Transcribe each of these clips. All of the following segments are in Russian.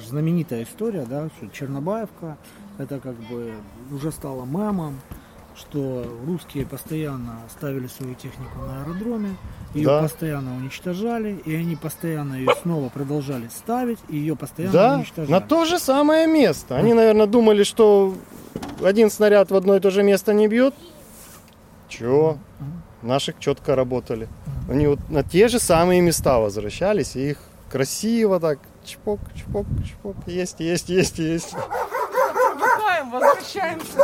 знаменитая история, да, что Чернобаевка, это как бы уже стало мемом, что русские постоянно ставили свою технику на аэродроме, ее да. постоянно уничтожали, и они постоянно ее снова продолжали ставить, и ее постоянно да, уничтожали. на то же самое место. Они, наверное, думали, что один снаряд в одно и то же место не бьет. Чего? Наши четко работали. Они вот на те же самые места возвращались, и их красиво так чпок, чпок, чпок. Есть, есть, есть, есть. Возвращаемся.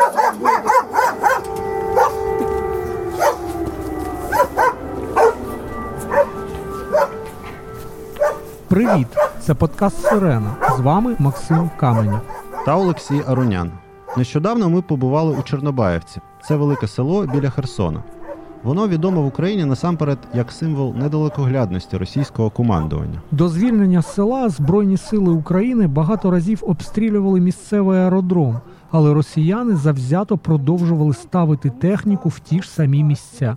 Привіт! Це подкаст Сирена. З вами Максим Каменів та Олексій Арунян. Нещодавно ми побували у Чорнобаївці. Це велике село біля Херсона. Воно відомо в Україні насамперед як символ недалекоглядності російського командування. До звільнення села Збройні сили України багато разів обстрілювали місцевий аеродром, але росіяни завзято продовжували ставити техніку в ті ж самі місця.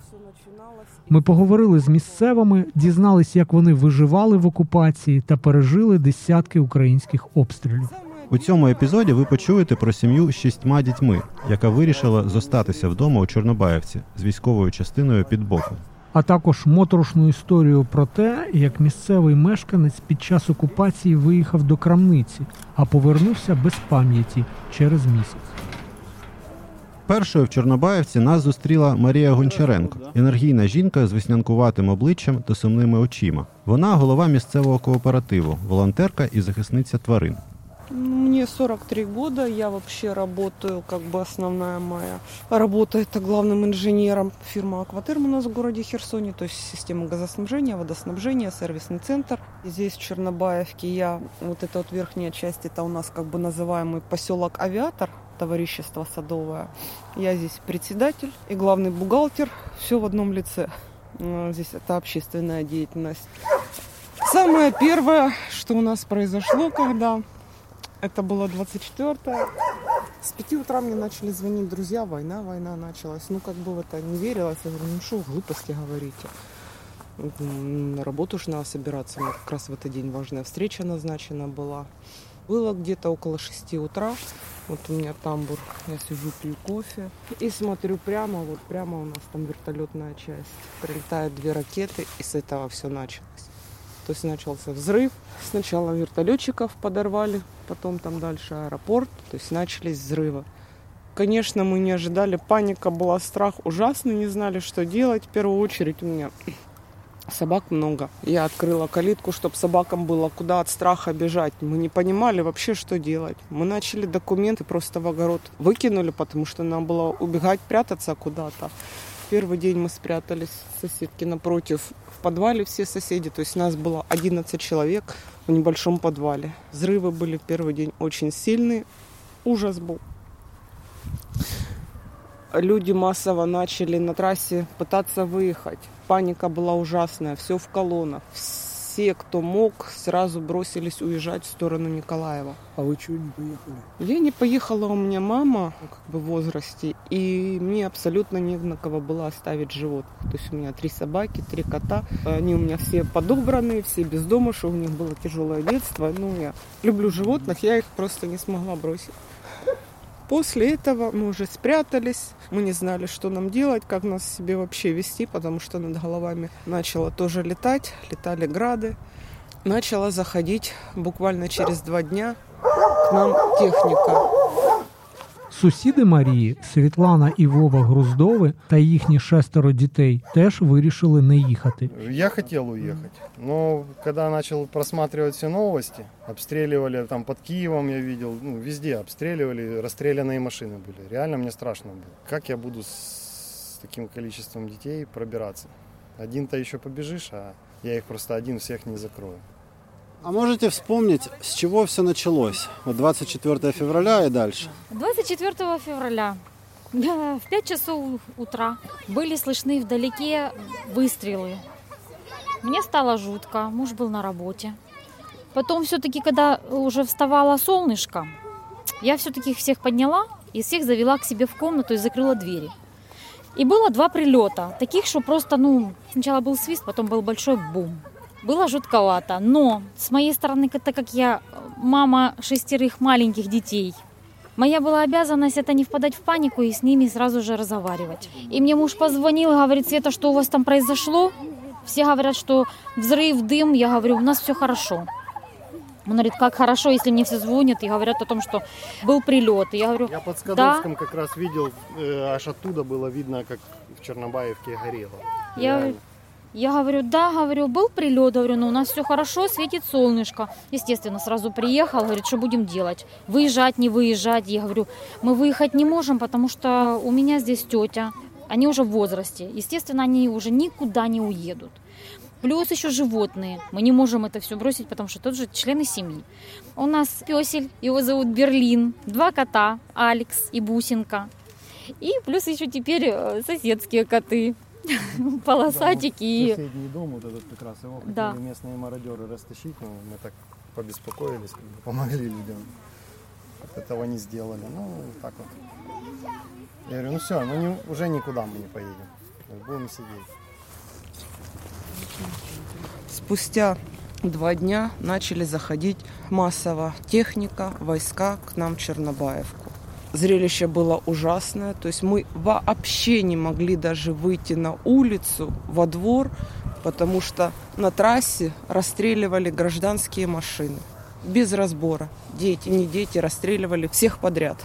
Ми поговорили з місцевими, дізнались, як вони виживали в окупації та пережили десятки українських обстрілів. У цьому епізоді ви почуєте про сім'ю з шістьма дітьми, яка вирішила зостатися вдома у Чорнобаївці з військовою частиною під боком. А також моторошну історію про те, як місцевий мешканець під час окупації виїхав до крамниці, а повернувся без пам'яті через місяць. Першою в Чорнобаївці нас зустріла Марія Гончаренко, енергійна жінка з веснянкуватим обличчям та сумними очима. Вона голова місцевого кооперативу, волонтерка і захисниця тварин. Мне 43 года, я вообще работаю, как бы основная моя работа это главным инженером фирмы Акватерм у нас в городе Херсоне, то есть система газоснабжения, водоснабжения, сервисный центр. Здесь в Чернобаевке я, вот эта вот верхняя часть, это у нас как бы называемый поселок Авиатор, товарищество Садовое. Я здесь председатель и главный бухгалтер, все в одном лице. Здесь это общественная деятельность. Самое первое, что у нас произошло, когда это было 24 -е. С 5 утра мне начали звонить друзья, война, война началась. Ну, как бы в это не верилось. Я говорю, ну что, глупости говорите. На работу же надо собираться. У меня как раз в этот день важная встреча назначена была. Было где-то около 6 утра. Вот у меня тамбур. Я сижу, пью кофе. И смотрю прямо, вот прямо у нас там вертолетная часть. Прилетают две ракеты, и с этого все началось. То есть начался взрыв. Сначала вертолетчиков подорвали, потом там дальше аэропорт. То есть начались взрывы. Конечно, мы не ожидали. Паника была, страх ужасный. Не знали, что делать. В первую очередь у меня собак много. Я открыла калитку, чтобы собакам было куда от страха бежать. Мы не понимали вообще, что делать. Мы начали документы просто в огород выкинули, потому что нам было убегать, прятаться куда-то. Первый день мы спрятались соседки напротив в подвале все соседи. То есть нас было 11 человек в небольшом подвале. Взрывы были в первый день очень сильные. Ужас был. Люди массово начали на трассе пытаться выехать. Паника была ужасная, все в колоннах все, кто мог, сразу бросились уезжать в сторону Николаева. А вы чего не поехали? Я не поехала, у меня мама как бы в возрасте, и мне абсолютно не на кого было оставить живот. То есть у меня три собаки, три кота. Они у меня все подобранные, все без дома, что у них было тяжелое детство. Ну, я люблю животных, я их просто не смогла бросить. После этого мы уже спрятались, мы не знали, что нам делать, как нас себе вообще вести, потому что над головами начало тоже летать, летали грады. Начала заходить буквально через два дня к нам техника. Сусіди Марії Світлана і Вова Груздови та їхні шестеро дітей теж вирішили не їхати. Я хотів уїхати, але коли почав просматривати всі новості, обстрілювали там під Києвом, я бачив, ну везде обстрілювали, розстріляні машини були. Реально мені страшно було. Як я буду з таким количеством дітей пробиратися? Один-то ще побіжиш, а я їх просто один всіх не закрою. А можете вспомнить, с чего все началось? Вот 24 февраля и дальше. 24 февраля в 5 часов утра были слышны вдалеке выстрелы. Мне стало жутко, муж был на работе. Потом все-таки, когда уже вставало солнышко, я все-таки всех подняла и всех завела к себе в комнату и закрыла двери. И было два прилета, таких, что просто, ну, сначала был свист, потом был большой бум. Было жутковато. Но с моей стороны, так как я мама шестерых маленьких детей, Моя была обязанность это не впадать в панику и с ними сразу же разговаривать. И мне муж позвонил и говорит, Света, что у вас там произошло? Все говорят, что взрыв, дым. Я говорю, у нас все хорошо. Он говорит, как хорошо, если мне все звонят и говорят о том, что был прилет. И я говорю, Я под Скадовском как раз видел, э, аж оттуда было видно, как в Чернобаевке горело. я, Реально. Я говорю, да, говорю, был прилет, говорю, но у нас все хорошо, светит солнышко. Естественно, сразу приехал, говорит, что будем делать? Выезжать, не выезжать? Я говорю, мы выехать не можем, потому что у меня здесь тетя, они уже в возрасте. Естественно, они уже никуда не уедут. Плюс еще животные. Мы не можем это все бросить, потому что тут же члены семьи. У нас песель, его зовут Берлин, два кота, Алекс и Бусинка. И плюс еще теперь э, соседские коты, полосатики и... Соседний дом, вот этот как раз, его хотели Да. местные мародеры растащить, но мы так побеспокоились, как бы помогли людям. Этого не сделали. Ну, так вот. Я говорю, ну все, ну не- уже никуда мы не поедем. Будем сидеть. Спустя два дня начали заходить массово техника, войска к нам в Чернобаевку. Зрелище было ужасное, то есть мы вообще не могли даже выйти на улицу, во двор, потому что на трассе расстреливали гражданские машины. Без разбора. Дети, не дети, расстреливали всех подряд.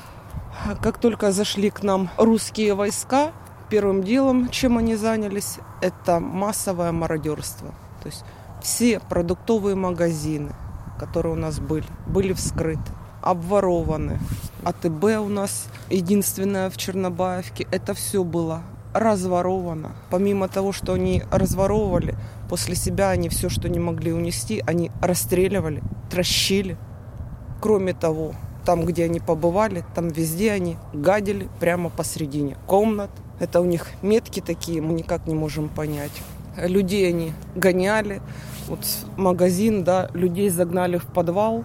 Как только зашли к нам русские войска, первым делом, чем они занялись, это массовое мародерство. То есть все продуктовые магазины, которые у нас были, были вскрыты, обворованы. АТБ у нас единственное в Чернобаевке. Это все было разворовано. Помимо того, что они разворовывали, после себя они все, что не могли унести, они расстреливали, трощили. Кроме того, там, где они побывали, там везде они гадили прямо посредине комнат. Это у них метки такие, мы никак не можем понять. Людей они гоняли. Вот магазин, да, людей загнали в подвал.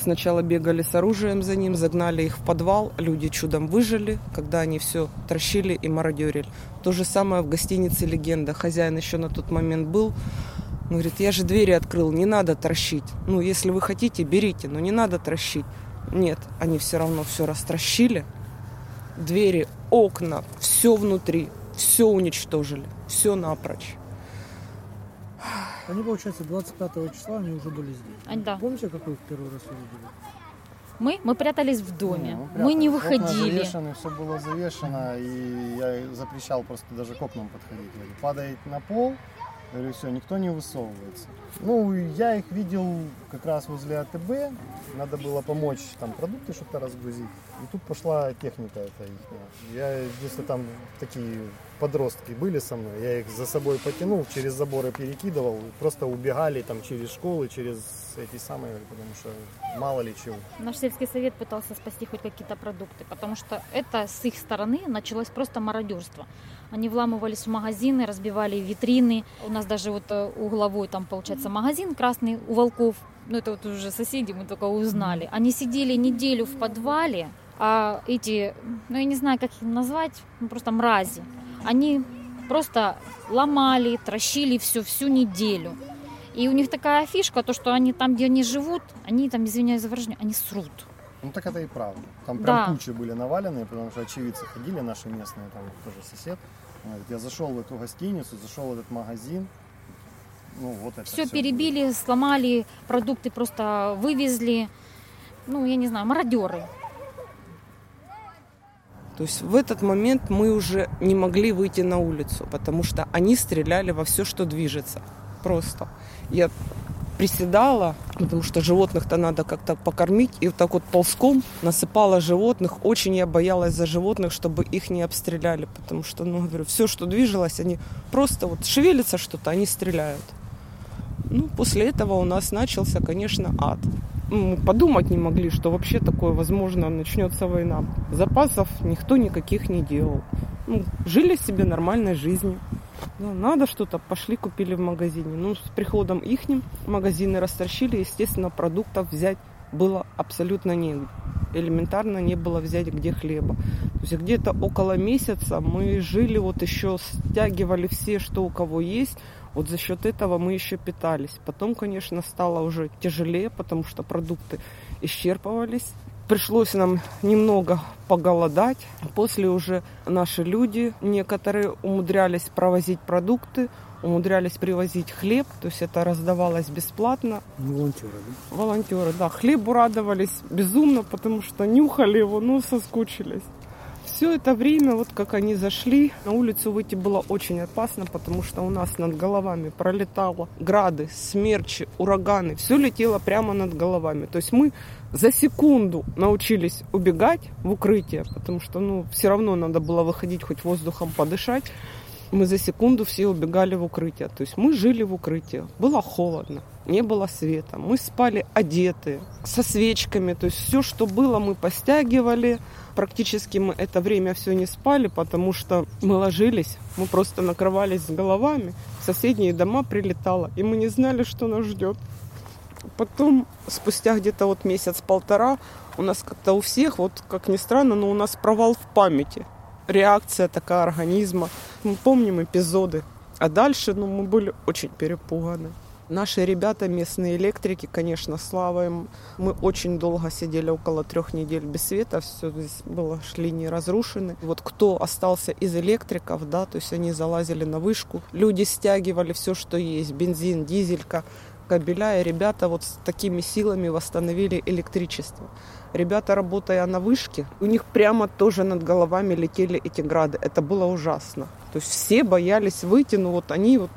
Сначала бегали с оружием за ним, загнали их в подвал. Люди чудом выжили, когда они все трощили и мародерили. То же самое в гостинице «Легенда». Хозяин еще на тот момент был. Он говорит, я же двери открыл, не надо трощить. Ну, если вы хотите, берите, но не надо трощить. Нет, они все равно все растращили. Двери, окна, все внутри, все уничтожили, все напрочь. Они, получается, 25 числа они уже были здесь. А, да. Помните, какой их первый раз увидели? Мы, мы прятались в доме, Ну, мы не прятались. Окна выходили. завешаны, все было завешено, и я запрещал просто даже к окнам подходить. Говорю, падает на пол, говорю, все, никто не высовывается. Ну, я их видел как раз возле АТБ, надо было помочь там продукты что-то разгрузить. И тут пошла техника эта их. Я, если там такие подростки были со мной, я их за собой потянул, через заборы перекидывал, просто убегали там через школы, через эти самые, потому что мало ли чего. Наш сельский совет пытался спасти хоть какие-то продукты, потому что это с их стороны началось просто мародерство. Они вламывались в магазины, разбивали витрины. У нас даже вот э, угловой там получается магазин красный у волков. Ну это вот уже соседи мы только узнали. Они сидели неделю в подвале, а эти, ну я не знаю, как их назвать, ну просто мрази. Они просто ломали, трощили все всю неделю. И у них такая фишка, то, что они там, где они живут, они там, извиняюсь за выражение, они срут. Ну так это и правда. Там Да. прям кучи были наваленные, потому что очевидцы ходили, наши местные, там тоже сосед. Я зашел в эту гостиницу, зашел в этот магазин. Ну вот это Все всё перебили, сломали, продукты просто вывезли. Ну, я не знаю, мародеры. То есть в этот момент мы уже не могли выйти на улицу, потому что они стреляли во все, что движется. Просто. Я приседала, потому что животных-то надо как-то покормить, и вот так вот ползком насыпала животных. Очень я боялась за животных, чтобы их не обстреляли, потому что, ну, говорю, все, что движилось, они просто вот шевелится что-то, они стреляют. Ну, после этого у нас начался, конечно, ад. Мы подумать не могли, что вообще такое возможно, начнется война. Запасов никто никаких не делал. Ну, жили себе нормальной жизнью. Ну, надо что-то, пошли купили в магазине. Ну, с приходом ихним магазины растращили, естественно, продуктов взять было абсолютно негде. Элементарно не было взять где хлеба. То есть где-то около месяца мы жили, вот еще стягивали все, что у кого есть. Вот за счет этого мы еще питались. Потом, конечно, стало уже тяжелее, потому что продукты исчерпывались. Пришлось нам немного поголодать. После уже наши люди, некоторые умудрялись провозить продукты, умудрялись привозить хлеб, то есть это раздавалось бесплатно. Волонтеры, да? Волонтеры, да. Хлебу радовались безумно, потому что нюхали его, ну, соскучились. Все это время, вот как они зашли, на улицу выйти было очень опасно, потому что у нас над головами пролетало грады, смерчи, ураганы. Все летело прямо над головами. То есть мы за секунду научились убегать в укрытие, потому что, ну, все равно надо было выходить хоть воздухом подышать мы за секунду все убегали в укрытие. То есть мы жили в укрытии. Было холодно, не было света. Мы спали одетые, со свечками. То есть все, что было, мы постягивали. Практически мы это время все не спали, потому что мы ложились, мы просто накрывались с головами. В соседние дома прилетало, и мы не знали, что нас ждет. Потом, спустя где-то вот месяц-полтора, у нас как-то у всех, вот как ни странно, но у нас провал в памяти реакция такая организма. Мы помним эпизоды. А дальше ну, мы были очень перепуганы. Наши ребята, местные электрики, конечно, слава им. Мы очень долго сидели, около трех недель без света. Все здесь было, не разрушены. Вот кто остался из электриков, да, то есть они залазили на вышку. Люди стягивали все, что есть. Бензин, дизелька, кабеля. И ребята вот с такими силами восстановили электричество. Ребята, работая на вышке, у них прямо тоже над головами летели эти грады. Это было ужасно. То есть все боялись выйти, но вот они вот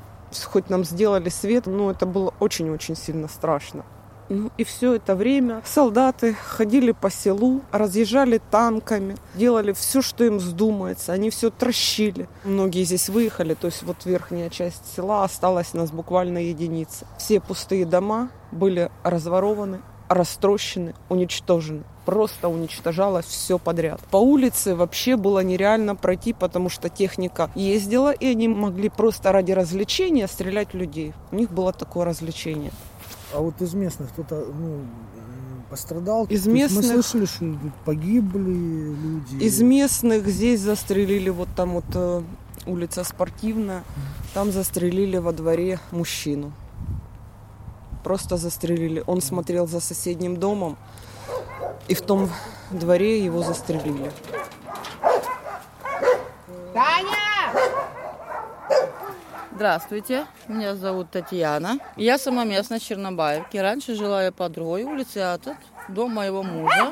хоть нам сделали свет, но это было очень-очень сильно страшно. Ну и все это время солдаты ходили по селу, разъезжали танками, делали все, что им вздумается. Они все трощили. Многие здесь выехали, то есть вот верхняя часть села осталась нас буквально единицы. Все пустые дома были разворованы, растрощены, уничтожены. Просто уничтожалось все подряд. По улице вообще было нереально пройти, потому что техника ездила, и они могли просто ради развлечения стрелять в людей. У них было такое развлечение. А вот из местных кто-то ну, пострадал? Из местных... Мы слышали, что погибли люди. Из местных здесь застрелили вот там вот э, улица Спортивная. Там застрелили во дворе мужчину просто застрелили. Он смотрел за соседним домом, и в том дворе его застрелили. Таня! Здравствуйте, меня зовут Татьяна. Я сама местная Чернобаевки. Раньше жила я по другой улице, а тут дом моего мужа.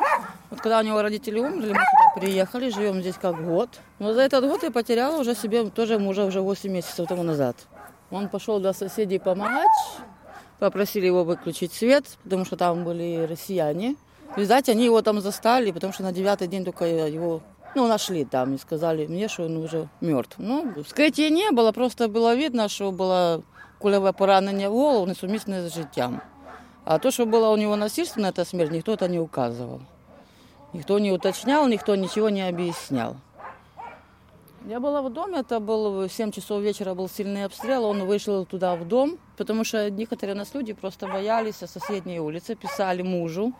Вот когда у него родители умерли, мы сюда приехали, живем здесь как год. Но за этот год я потеряла уже себе тоже мужа уже 8 месяцев тому назад. Он пошел до соседей помогать, попросили его выключить свет, потому что там были россияне. Видать, они его там застали, потому что на девятый день только его ну, нашли там и сказали мне, что он уже мертв. Ну, вскрытия не было, просто было видно, что было кулеве поранення в голову несумісне з життям. А то, что было у него насильственно, эта смерть, никто это не указывал. Никто не уточнял, никто ничего не объяснял. Я была в доме, это был 7 часов вечера, был сильный обстрел, он вышел туда в дом, потому что некоторые нас люди просто боялись о соседней улице, писали мужу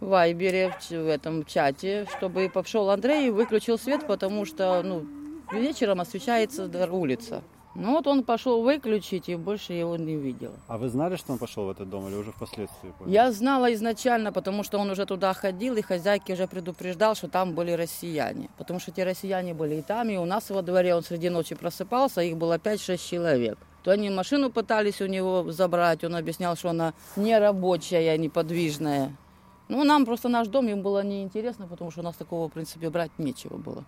в Вайбере, в, этом чате, чтобы пошел Андрей и выключил свет, потому что ну, вечером освещается улица. Ну вот он пошел выключить и больше его не видел. А вы знали, что он пошел в этот дом или уже впоследствии? Поняли? Я знала изначально, потому что он уже туда ходил, и хозяйки уже предупреждал, что там были россияне. Потому что те россияне были и там, и у нас во дворе он среди ночи просыпался, их было 5-6 человек. То они машину пытались у него забрать, он объяснял, что она не рабочая, неподвижная. Ну, нам просто наш дом им было неинтересно, потому что у нас такого, в принципе, брать нечего было.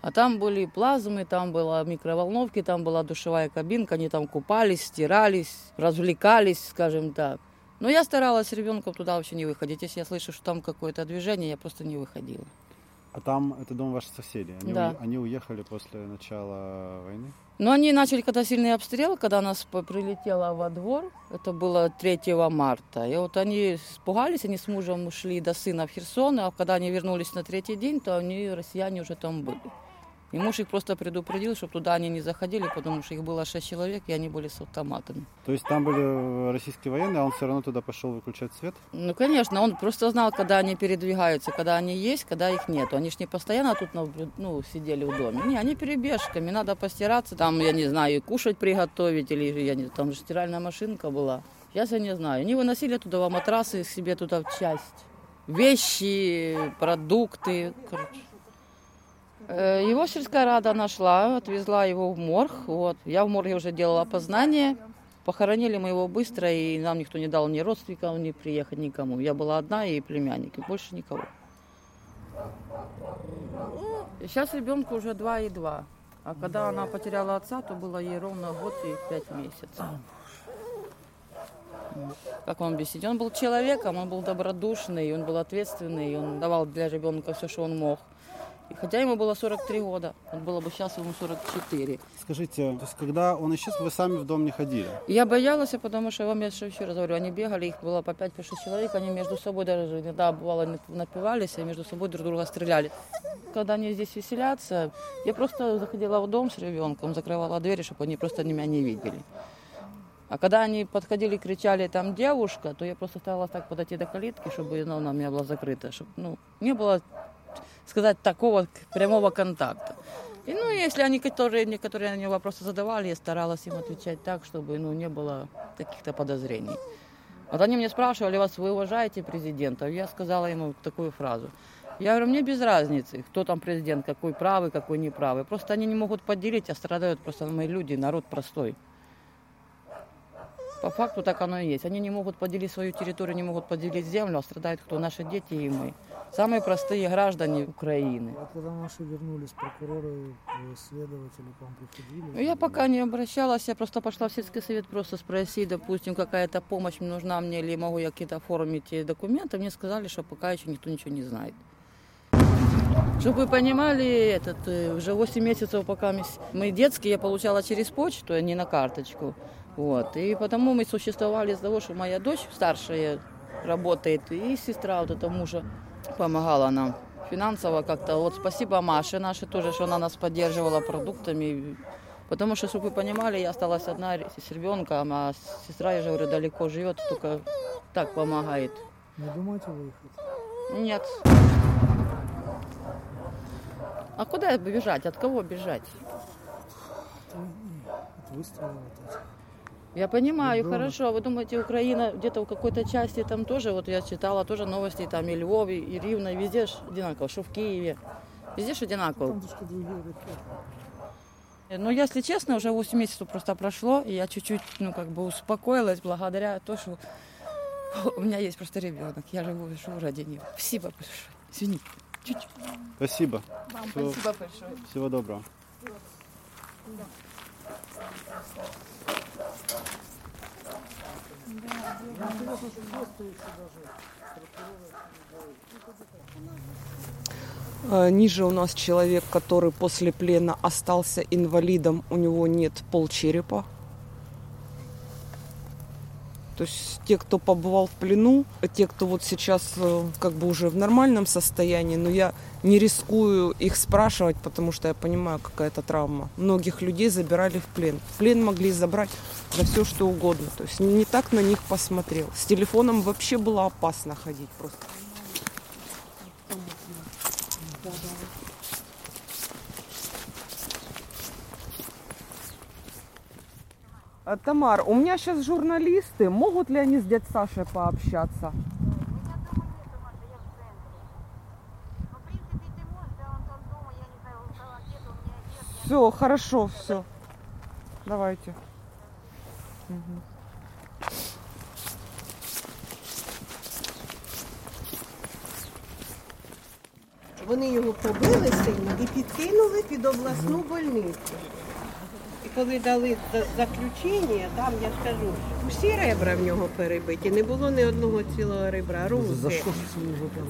А там были плазмы, там была микроволновки, там была душевая кабинка, они там купались, стирались, развлекались, скажем так. Но я старалась ребенком туда вообще не выходить. Если я слышу, что там какое-то движение, я просто не выходила. А там это дом ваших соседей? Они, да. у, они уехали после начала войны? Ну, они начали, когда сильный обстрел, когда нас прилетело во двор, это было 3 марта. И вот они испугались, они с мужем ушли до сына в Херсон, а когда они вернулись на третий день, то они, россияне, уже там были. И муж их просто предупредил, чтобы туда они не заходили, потому что их было шесть человек, и они были с автоматами. То есть там были э, российские военные, а он все равно туда пошел выключать свет? Ну, конечно, он просто знал, когда они передвигаются, когда они есть, когда их нету. Они ж не постоянно тут ну, сидели в доме. Не, они перебежками, надо постираться, там, я не знаю, и кушать приготовить, или, я не там же стиральная машинка была. Сейчас я не знаю. Они выносили туда матрасы себе туда в часть. Вещи, продукты, короче. Э, Его сельская рада нашла, отвезла его в морг. Вот. Я в морге уже делала опознание. Похоронили мы его быстро, и нам никто не дал ни родственникам, ни приехать никому. Я была одна и племянник, и больше никого. И сейчас ребенку уже два и два. А когда она потеряла отца, то было ей ровно год и пять месяцев. Как он бесит? Он был человеком, он был добродушный, он был ответственный, он давал для ребенка все, что он мог. И хотя ему было 43 года, он было бы сейчас ему 44. Скажите, то есть когда он исчез, вы сами в дом не ходили? Я боялась, потому что, вам я еще раз говорю, они бегали, их было по 5-6 человек, они между собой даже иногда бывало нап- напивались и между собой друг друга стреляли. Когда они здесь веселятся, я просто заходила в дом с ребенком, закрывала двери, чтобы они просто меня не видели. А когда они подходили, кричали там девушка, то я просто старалась так подойти до калитки, чтобы она у меня была закрыта, чтобы ну, не было, сказать, такого прямого контакта. И ну, если они, которые, некоторые они вопросы задавали, я старалась им отвечать так, чтобы ну, не было каких-то подозрений. Вот они мне спрашивали, вас вы уважаете президента? Я сказала ему такую фразу. Я говорю, мне без разницы, кто там президент, какой правый, какой неправый. Просто они не могут поделить, а страдают просто мои люди, народ простой. По факту так оно и есть. Они не могут поделить свою территорию, не могут поделить землю, а страдают кто? Наши дети и мы. Самые простые граждане Украины. А когда наши вернулись, прокуроры, э, следователи к вам приходили? Ну, Я пока не обращалась, я просто пошла в сельский совет просто спросить, допустим, какая-то помощь нужна мне или могу я какие-то оформить документы. Мне сказали, что пока еще никто ничего не знает. Чтобы вы понимали, этот, э, уже 8 месяцев, пока мы детские, я получала через почту, а не на карточку. Вот. И потому мы существовали из-за того, что моя дочь старшая работает, и сестра вот эта мужа помогала нам финансово как-то. Вот спасибо Маше нашей тоже, что она нас поддерживала продуктами. Потому что, чтобы вы понимали, я осталась одна с ребенком, а сестра, я же говорю, далеко живет, только так помогает. Не думаете выехать? Нет. А куда бежать? От кого бежать? От выстрела вот эти. Я понимаю, Ребенок. хорошо. А Вы думаете, Украина где-то в какой-то части там тоже, вот я читала тоже новости, там и Львов, и и Рівно, и везде ж одинаково, что в Киеве. Везде ж одинаково. Другие реки. Ну, если честно, уже 8 месяцев просто прошло, и я чуть-чуть, ну, как бы успокоилась благодаря тому, что у меня есть просто ребенок. Я живу, живу ради него. Спасибо большое. Извините. Чуть-чуть. Спасибо. Вам Всего- спасибо большое. Всего доброго. Э, Ниже у нас человек, который после плена остался инвалидом, у него нет полчерепа. То есть те, кто побывал в плену, те, кто вот сейчас э, как бы уже в нормальном состоянии, но я не рискую их спрашивать, потому что я понимаю, какая это травма. Многих людей забирали в плен. В плен могли забрать за все, что угодно. То есть не так на них посмотрел. С телефоном вообще было опасно ходить просто. А, Тамар, у меня сейчас журналисты. Могут ли они с дядь Сашей пообщаться? Все, хорошо, все. Давайте. Мгм. Вони його побили сильно і підкинули під обласну больницю. Коли дали заключення, там я ж кажу, усі ребра в нього перебиті, не було ні одного цілого ребра. Руки. За що?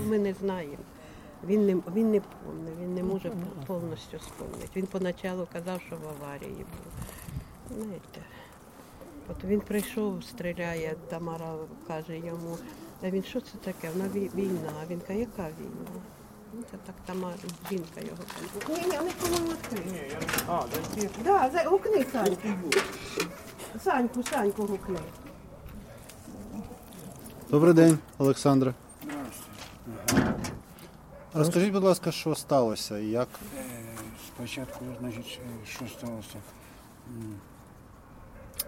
Ми не знаємо. Він не, він не помне, він не може повністю спомнити. Він поначалу казав, що в аварії був. Знаєте, от він прийшов, стріляє, Тамара каже йому, а він що це таке? Вона війна. А він каже, яка війна? Ну, Це так там жінка його. Ні, ні, вони по-моєму відкриті. А? Да, за... гукни Саньку. Саньку, Саньку гукни. Добрий день, Олександре. Розкажіть, будь ласка, що сталося і як? Е, Спочатку, значить, що сталося?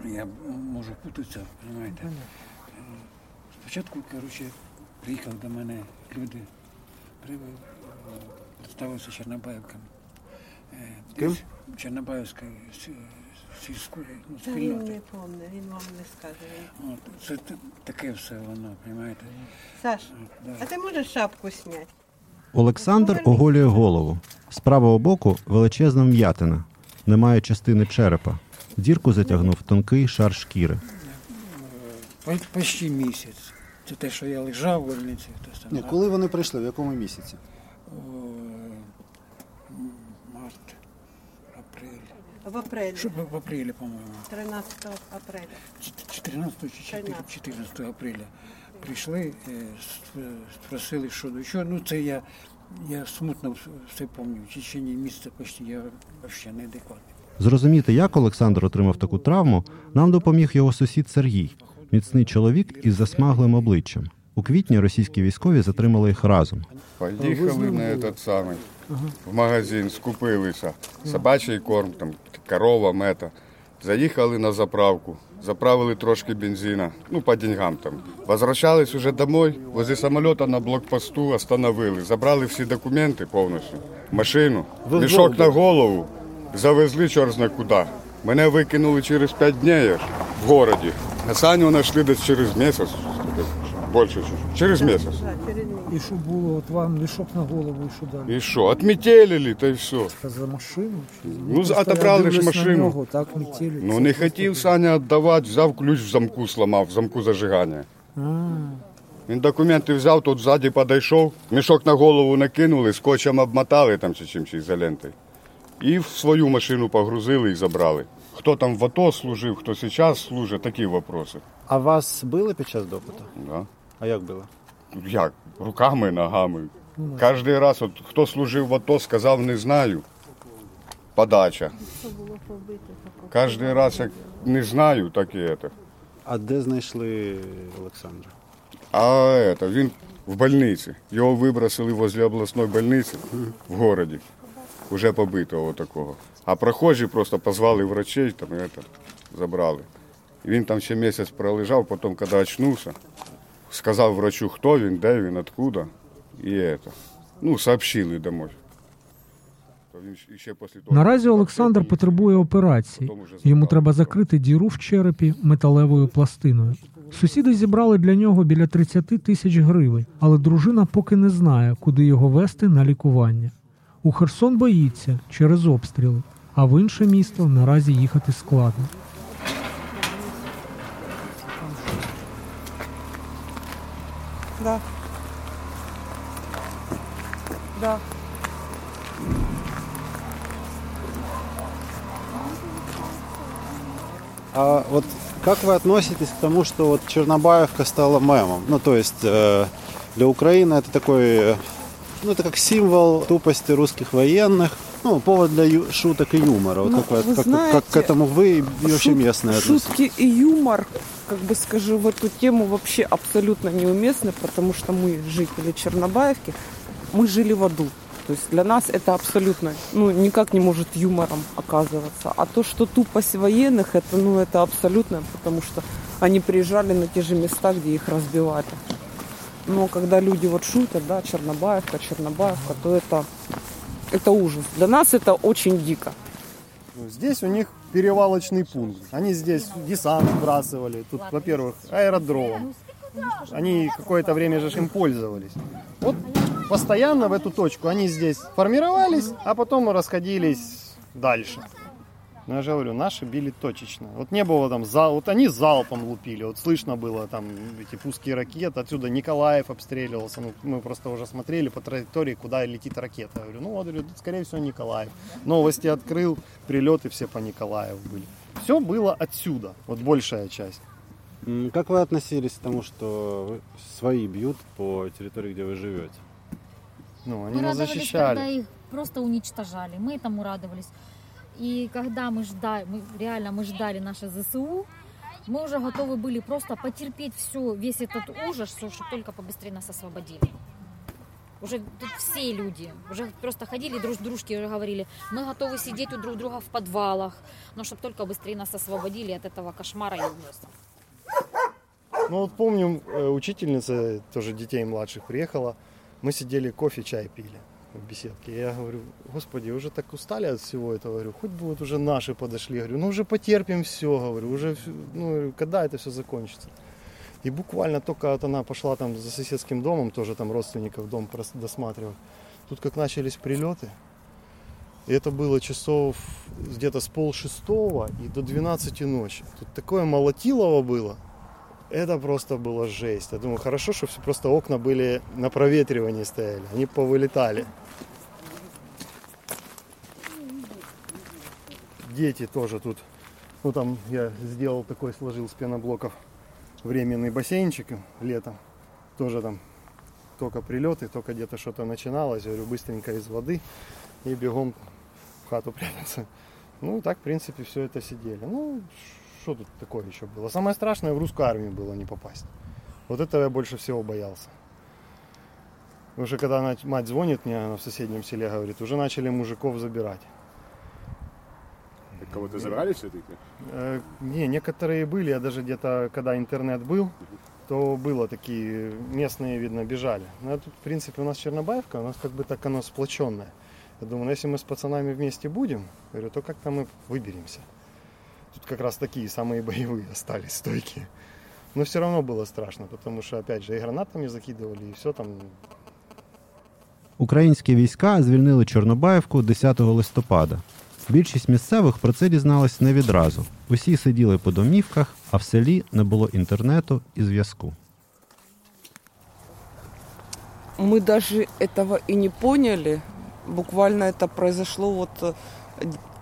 Я можу путатися, розумієте? Е, Спочатку, коротше, приїхали до мене люди, при- представилися Чорнобаївками. Е, Ким? десь Чорнобаївська ну, Та він не помне, він вам не скаже. От, це т- таке все воно, розумієте? Саш, Да. а ти можеш шапку зняти? Олександр оголює голову. З правого боку величезна м'ятина. Немає частини черепа. Дірку затягнув тонкий шар шкіри. По- Почти місяць. Це те, що я лежав в больниці. то саме. Ні, коли вони прийшли, в якому місяці? Март, апрель. В апрелі. Що, в, апрелі, по-моєму. 13 апреля. 14 чи 14. 14 апреля прийшли, е, спросили, що до чого. Ну, це я, я смутно все пам'ятаю. В течение місяця почти я взагалі неадекватний. Зрозуміти, як Олександр отримав таку травму, нам допоміг його сусід Сергій, міцний чоловік із засмаглим обличчям. У квітні російські військові затримали їх разом. Поїхали на этот самий в магазин, скупилися. Собачий корм, там корова, мета. Заїхали на заправку, заправили трошки бензина, ну по деньгам там. Возвращались уже домой, возле самолета на блокпосту остановили. Забрали всі документи повністю, машину, мішок на голову, завезли чорт зна куди. Мене викинули через 5 днів в городі. А Саню знайшли десь через місяць, більше чуть-чуть. через місяць. І що було? От вам мішок на голову, і що далі? І що, отметелили, та й все. Це за машину? Чи? Ну, просто отобрали я ж дивлюсь на машину. нього, так метілі. Ну Це не просто- хотів Саня віддавати, взяв ключ в замку, сломав, в замку зажигання. А, Він документи взяв, тут ззаді підійшов, мішок на голову накинули, скотчем обмотали там чи чим чи ізолентою. І в свою машину погрузили і забрали. Хто там в АТО служив, хто зараз служить, такі вопроси. А вас били під час допиту? Да. А як били? Як? Руками, ногами. Кожен раз, от, хто служив в АТО, сказав не знаю. Подача. Кожен раз, як не знаю, так і це. А де знайшли Олександра? А это, він в больниці. Його вибросили возле обласної больниці в городі. Уже побитого такого. А прохожі просто позвали врачей, там, это, забрали. Він там ще місяць пролежав, потім, коли очнувся, сказав врачу, хто він, де він, откуда. І это. Ну, сообщили домой. Наразі Олександр потребує операції. Йому треба закрити діру в черепі металевою пластиною. Сусіди зібрали для нього біля 30 тисяч гривень, але дружина поки не знає, куди його вести на лікування. У Херсон боїться через обстріли, а в інше місто наразі їхати складно. Да. Да. А вот как вы относитесь к тому, что вот Чернобаевка стала мемом? Ну, то есть э, для Украины это такой, э, ну, это как символ тупости русских военных, ну, повод для ю- шуток и юмора. Вот Ну, как, вы- как, знаете, как к этому вы и вообще Шут- местные относитесь? Шутки и юмор, как бы скажу, в эту тему вообще абсолютно неуместны, потому что мы, жители Чернобаевки, мы жили в аду. То есть для нас это абсолютно, ну, никак не может юмором оказываться. А то, что тупость военных, это, ну, это абсолютно, потому что они приезжали на те же места, где их разбивали. Но когда люди вот шутят, да, Чернобаевка, Чернобаевка, то это, это ужас. Для нас это очень дико. Здесь у них перевалочный пункт. Они здесь десант сбрасывали. Тут, во-первых, аэродром. Они какое-то время же им пользовались. Вот постоянно в эту точку они здесь формировались, а потом расходились дальше. Но я же говорю, наши били точечно. Вот не было там зал, вот они залпом лупили, вот слышно было там эти пуски ракет, отсюда Николаев обстреливался, ну, мы просто уже смотрели по траектории, куда летит ракета. Я говорю, ну вот, говорю, скорее всего Николаев. Новости открыл, прилеты все по Николаеву были. Все было отсюда, вот большая часть. Как вы относились к тому, что вы- свои бьют по территории, где вы живете? Ну, они мы нас радовались, защищали. когда их просто уничтожали. Мы этому радовались. И когда мы ждали, мы, реально мы ждали наше ЗСУ, мы уже готовы были просто потерпеть все, весь этот ужас, чтобы только побыстрее нас освободили. Уже тут все люди, уже просто ходили друг дружки, уже говорили, мы готовы сидеть у друг друга в подвалах, но чтобы только быстрее нас освободили от этого кошмара и ужаса. Ну вот помню, э, учительница тоже детей младших приехала, мы сидели кофе, чай пили в беседке. Я говорю, господи, уже так устали от всего этого, говорю, хоть бы вот уже наши подошли, говорю, ну уже потерпим все, говорю, уже, ну, когда это все закончится. И буквально только вот она пошла там за соседским домом, тоже там родственников дом досматривать. Тут как начались прилеты, и это было часов где-то с пол шестого и до 12 ночи. Тут такое молотилово было, это просто было жесть. Я думаю, хорошо, что все просто окна были на проветривании стояли. Они повылетали. Дети тоже тут. Ну там я сделал такой, сложил с пеноблоков временный бассейнчик летом. Тоже там только прилеты, только где-то что-то начиналось. Я говорю, быстренько из воды и бегом в хату прятаться. Ну, так, в принципе, все это сидели. Ну, что тут такое еще было? Самое страшное в русскую армию было не попасть. Вот этого я больше всего боялся. Уже когда она- мать звонит мне, она в соседнем селе говорит, уже начали мужиков забирать. Так кого-то забрали все-таки? Э, не, некоторые были, я даже где-то, когда интернет был, то было такие, местные, видно, бежали. Но тут, в принципе, у нас Чернобаевка, у нас как бы так оно сплоченное. Я думаю, ну, если мы с пацанами вместе будем, говорю, то как-то мы выберемся. Тут как раз такие самые боевые остались, стойкие. Но все равно было страшно, потому что, опять же, и гранатами закидывали, и все там. Українські війська звільнили Чорнобаївку 10 листопада. Більшість місцевих про це дізналась не відразу. Усі сиділи по домівках, а в селі не було інтернету і зв'язку. Мы даже этого и не поняли. Буквально это произошло вот э,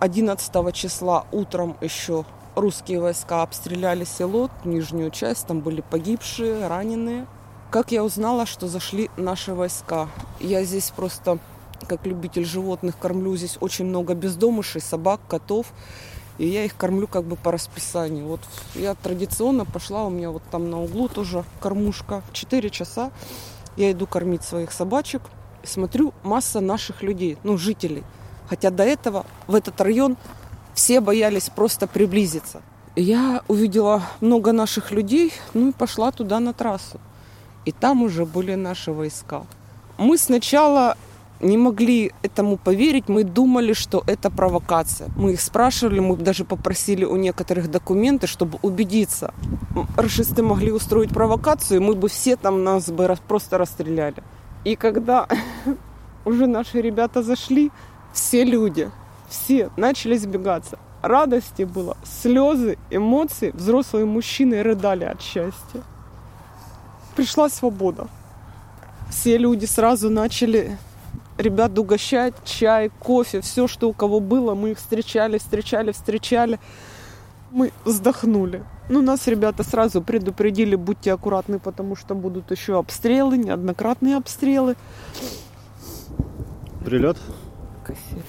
11 числа утром еще русские войска обстреляли село, нижнюю часть, там были погибшие, раненые. Как я узнала, что зашли наши войска? Я здесь просто, как любитель животных, кормлю здесь очень много бездомышей, собак, котов. И я их кормлю как бы по расписанию. Вот я традиционно пошла, у меня вот там на углу тоже кормушка. 4 часа я иду кормить своих собачек. Смотрю, масса наших людей, ну, жителей. Хотя до этого в этот район все боялись просто приблизиться. Я увидела много наших людей, ну и пошла туда на трассу. И там уже были наши войска. Мы сначала не могли этому поверить, мы думали, что это провокация. Мы их спрашивали, мы даже попросили у некоторых документы, чтобы убедиться. М, Рашисты могли устроить провокацию, и мы бы все там нас бы просто расстреляли. И когда уже наши ребята зашли, все люди, все начали сбегаться. Радости было, слезы, эмоции. Взрослые мужчины рыдали от счастья. Пришла свобода. Все люди сразу начали ребят угощать, чай, кофе, все, что у кого было, мы их встречали, встречали, встречали. Мы вздохнули. Ну, нас ребята сразу предупредили, будьте аккуратны, потому что будут еще обстрелы, неоднократные обстрелы. Прилет? Кассеты.